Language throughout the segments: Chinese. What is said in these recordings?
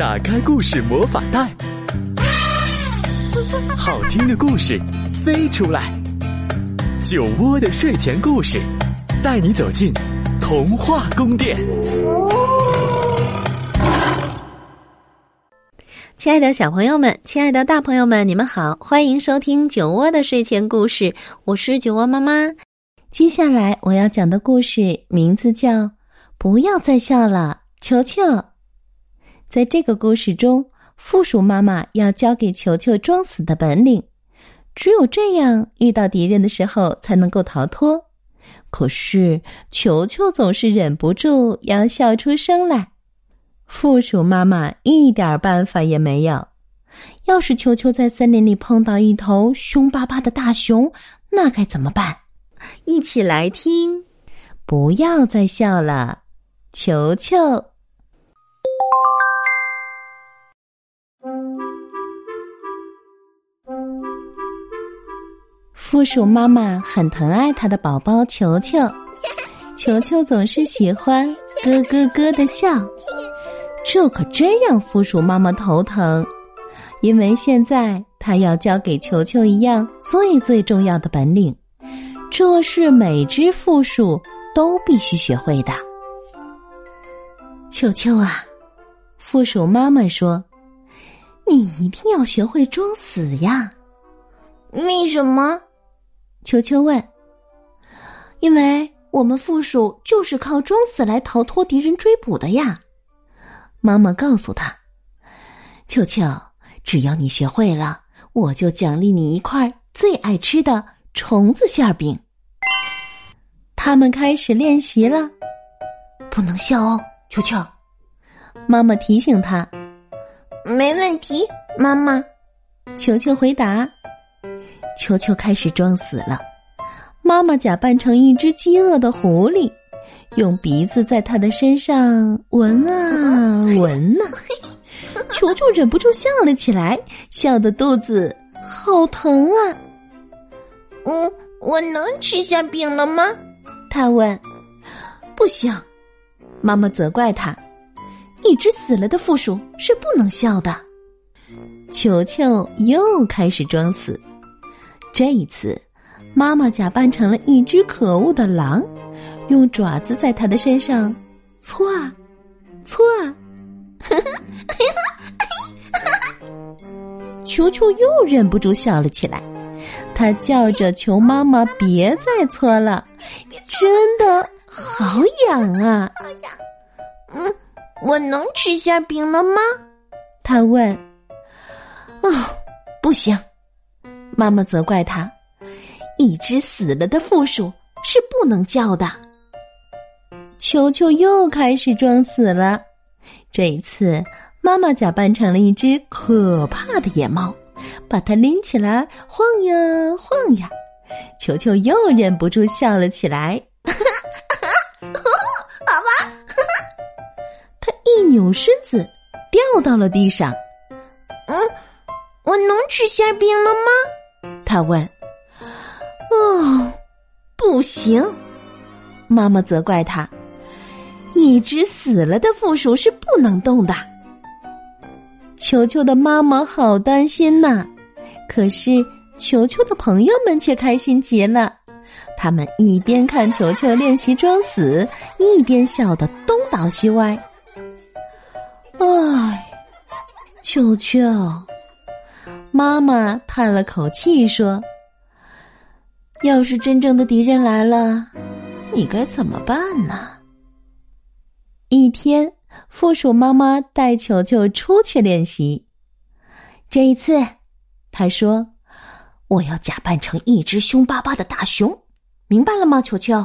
打开故事魔法袋，好听的故事飞出来。酒窝的睡前故事，带你走进童话宫殿。亲爱的小朋友们，亲爱的大朋友们，你们好，欢迎收听酒窝的睡前故事，我是酒窝妈妈。接下来我要讲的故事名字叫《不要再笑了，球球》。在这个故事中，负鼠妈妈要教给球球装死的本领，只有这样，遇到敌人的时候才能够逃脱。可是球球总是忍不住要笑出声来，负鼠妈妈一点办法也没有。要是球球在森林里碰到一头凶巴巴的大熊，那该怎么办？一起来听，不要再笑了，球球。负鼠妈妈很疼爱它的宝宝球球，球球总是喜欢咯咯咯的笑，这可真让负鼠妈妈头疼，因为现在它要教给球球一样最最重要的本领。这是每只负鼠都必须学会的。球球啊，负鼠妈妈说：“你一定要学会装死呀！”为什么？球球问。“因为我们负鼠就是靠装死来逃脱敌人追捕的呀。”妈妈告诉他：“球球，只要你学会了，我就奖励你一块最爱吃的。”虫子馅饼，他们开始练习了。不能笑哦，球球。妈妈提醒他。没问题，妈妈。球球回答。球球开始装死了。妈妈假扮成一只饥饿的狐狸，用鼻子在它的身上闻啊 闻呐。球球忍不住笑了起来，笑得肚子好疼啊。嗯，我能吃下饼了吗？他问。不行，妈妈责怪他。一只死了的负鼠是不能笑的。球球又开始装死。这一次，妈妈假扮成了一只可恶的狼，用爪子在他的身上搓啊搓啊。球球又忍不住笑了起来。他叫着求妈妈别再搓了，真的好痒啊！嗯，我能吃馅饼了吗？他问。哦，不行，妈妈责怪他。一只死了的负鼠是不能叫的。球球又开始装死了，这一次妈妈假扮成了一只可怕的野猫。把它拎起来，晃呀晃呀，球球又忍不住笑了起来。好吧，他一扭身子，掉到了地上。嗯，我能吃馅饼了吗？他问。哦，不行，妈妈责怪他。一只死了的负鼠是不能动的。球球的妈妈好担心呐。可是，球球的朋友们却开心极了。他们一边看球球练习装死，一边笑得东倒西歪。唉，球球，妈妈叹了口气说：“要是真正的敌人来了，你该怎么办呢？”一天，负鼠妈妈带球球出去练习。这一次。他说：“我要假扮成一只凶巴巴的大熊，明白了吗？”球球，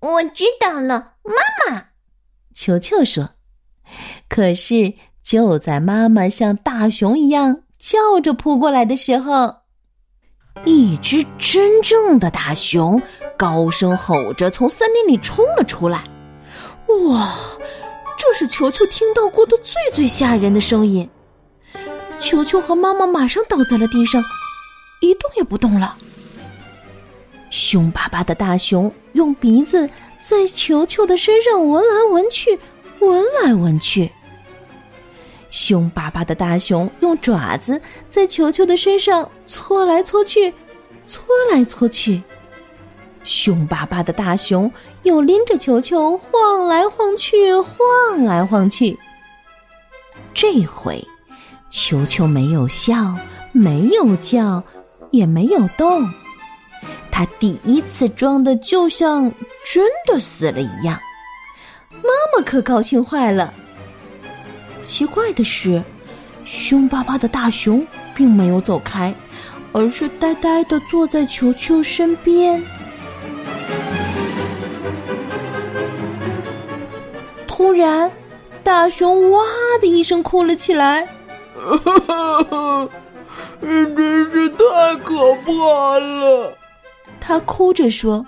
我知道了，妈妈。球球说：“可是就在妈妈像大熊一样叫着扑过来的时候，一只真正的大熊高声吼着从森林里冲了出来。哇，这是球球听到过的最最吓人的声音。”球球和妈妈马上倒在了地上，一动也不动了。凶巴巴的大熊用鼻子在球球的身上闻来闻去，闻来闻去。凶巴巴的大熊用爪子在球球的身上搓来搓去，搓来搓去。凶巴巴的大熊又拎着球球晃来晃去，晃来晃去。这回，球球没有笑，没有叫，也没有动。他第一次装的就像真的死了一样。妈妈可高兴坏了。奇怪的是，凶巴巴的大熊并没有走开，而是呆呆的坐在球球身边。突然，大熊哇的一声哭了起来，真是太可怕了！他哭着说：“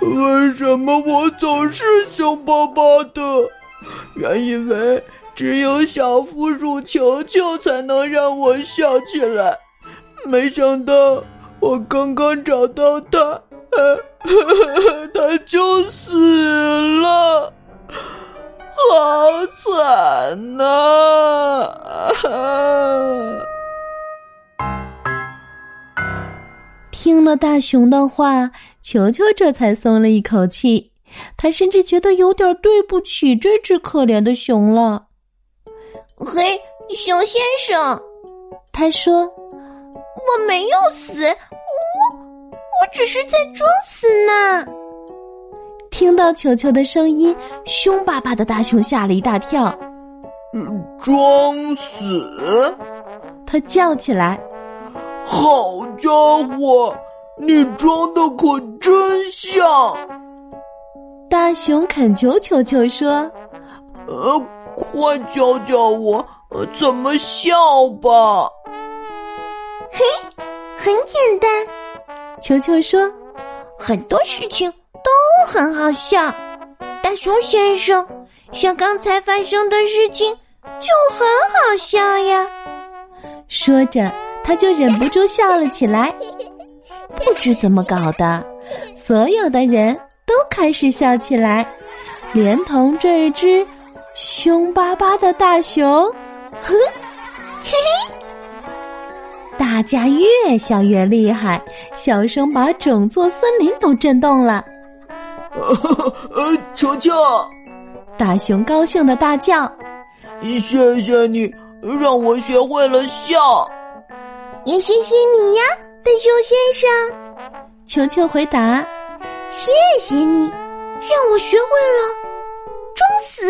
为什么我总是凶巴巴的？原以为只有小负鼠球球才能让我笑起来，没想到我刚刚找到他，他就死了。”好惨呐！听了大熊的话，球球这才松了一口气。他甚至觉得有点对不起这只可怜的熊了。嘿，熊先生，他说：“我没有死，我我只是在装死呢。”听到球球的声音，凶巴巴的大熊吓了一大跳。装死！他叫起来：“好家伙，你装的可真像！”大熊恳求球球说：“呃，快教教我怎么笑吧。”嘿，很简单。球球说：“很多事情。”都很好笑，大熊先生，像刚才发生的事情就很好笑呀。说着，他就忍不住笑了起来。不知怎么搞的，所有的人都开始笑起来，连同这只凶巴巴的大熊。哼，嘿嘿，大家越笑越厉害，笑声把整座森林都震动了。呃，球球，大熊高兴的大叫：“谢谢你，让我学会了笑。”也谢谢你呀，笨熊先生。球球回答：“谢谢你，让我学会了装死。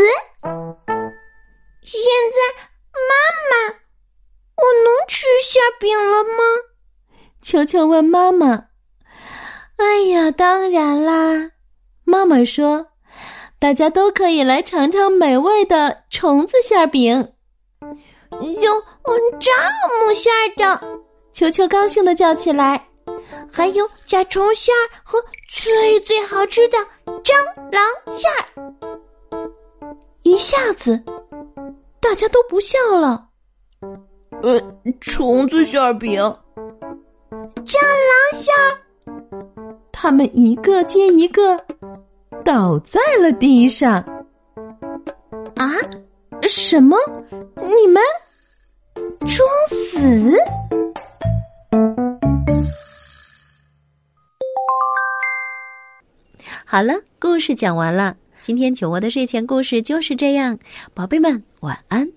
球球问妈妈：“哎呀，当然啦。”妈妈说：“大家都可以来尝尝美味的虫子馅饼。”有蚱蜢馅的，球球高兴的叫起来：“还有甲虫馅和最最好吃的蟑螂馅。”一下子，大家都不笑了。呃，虫子馅饼，蟑螂馅，他们一个接一个。倒在了地上。啊？什么？你们装死？好了，故事讲完了。今天酒窝的睡前故事就是这样，宝贝们晚安。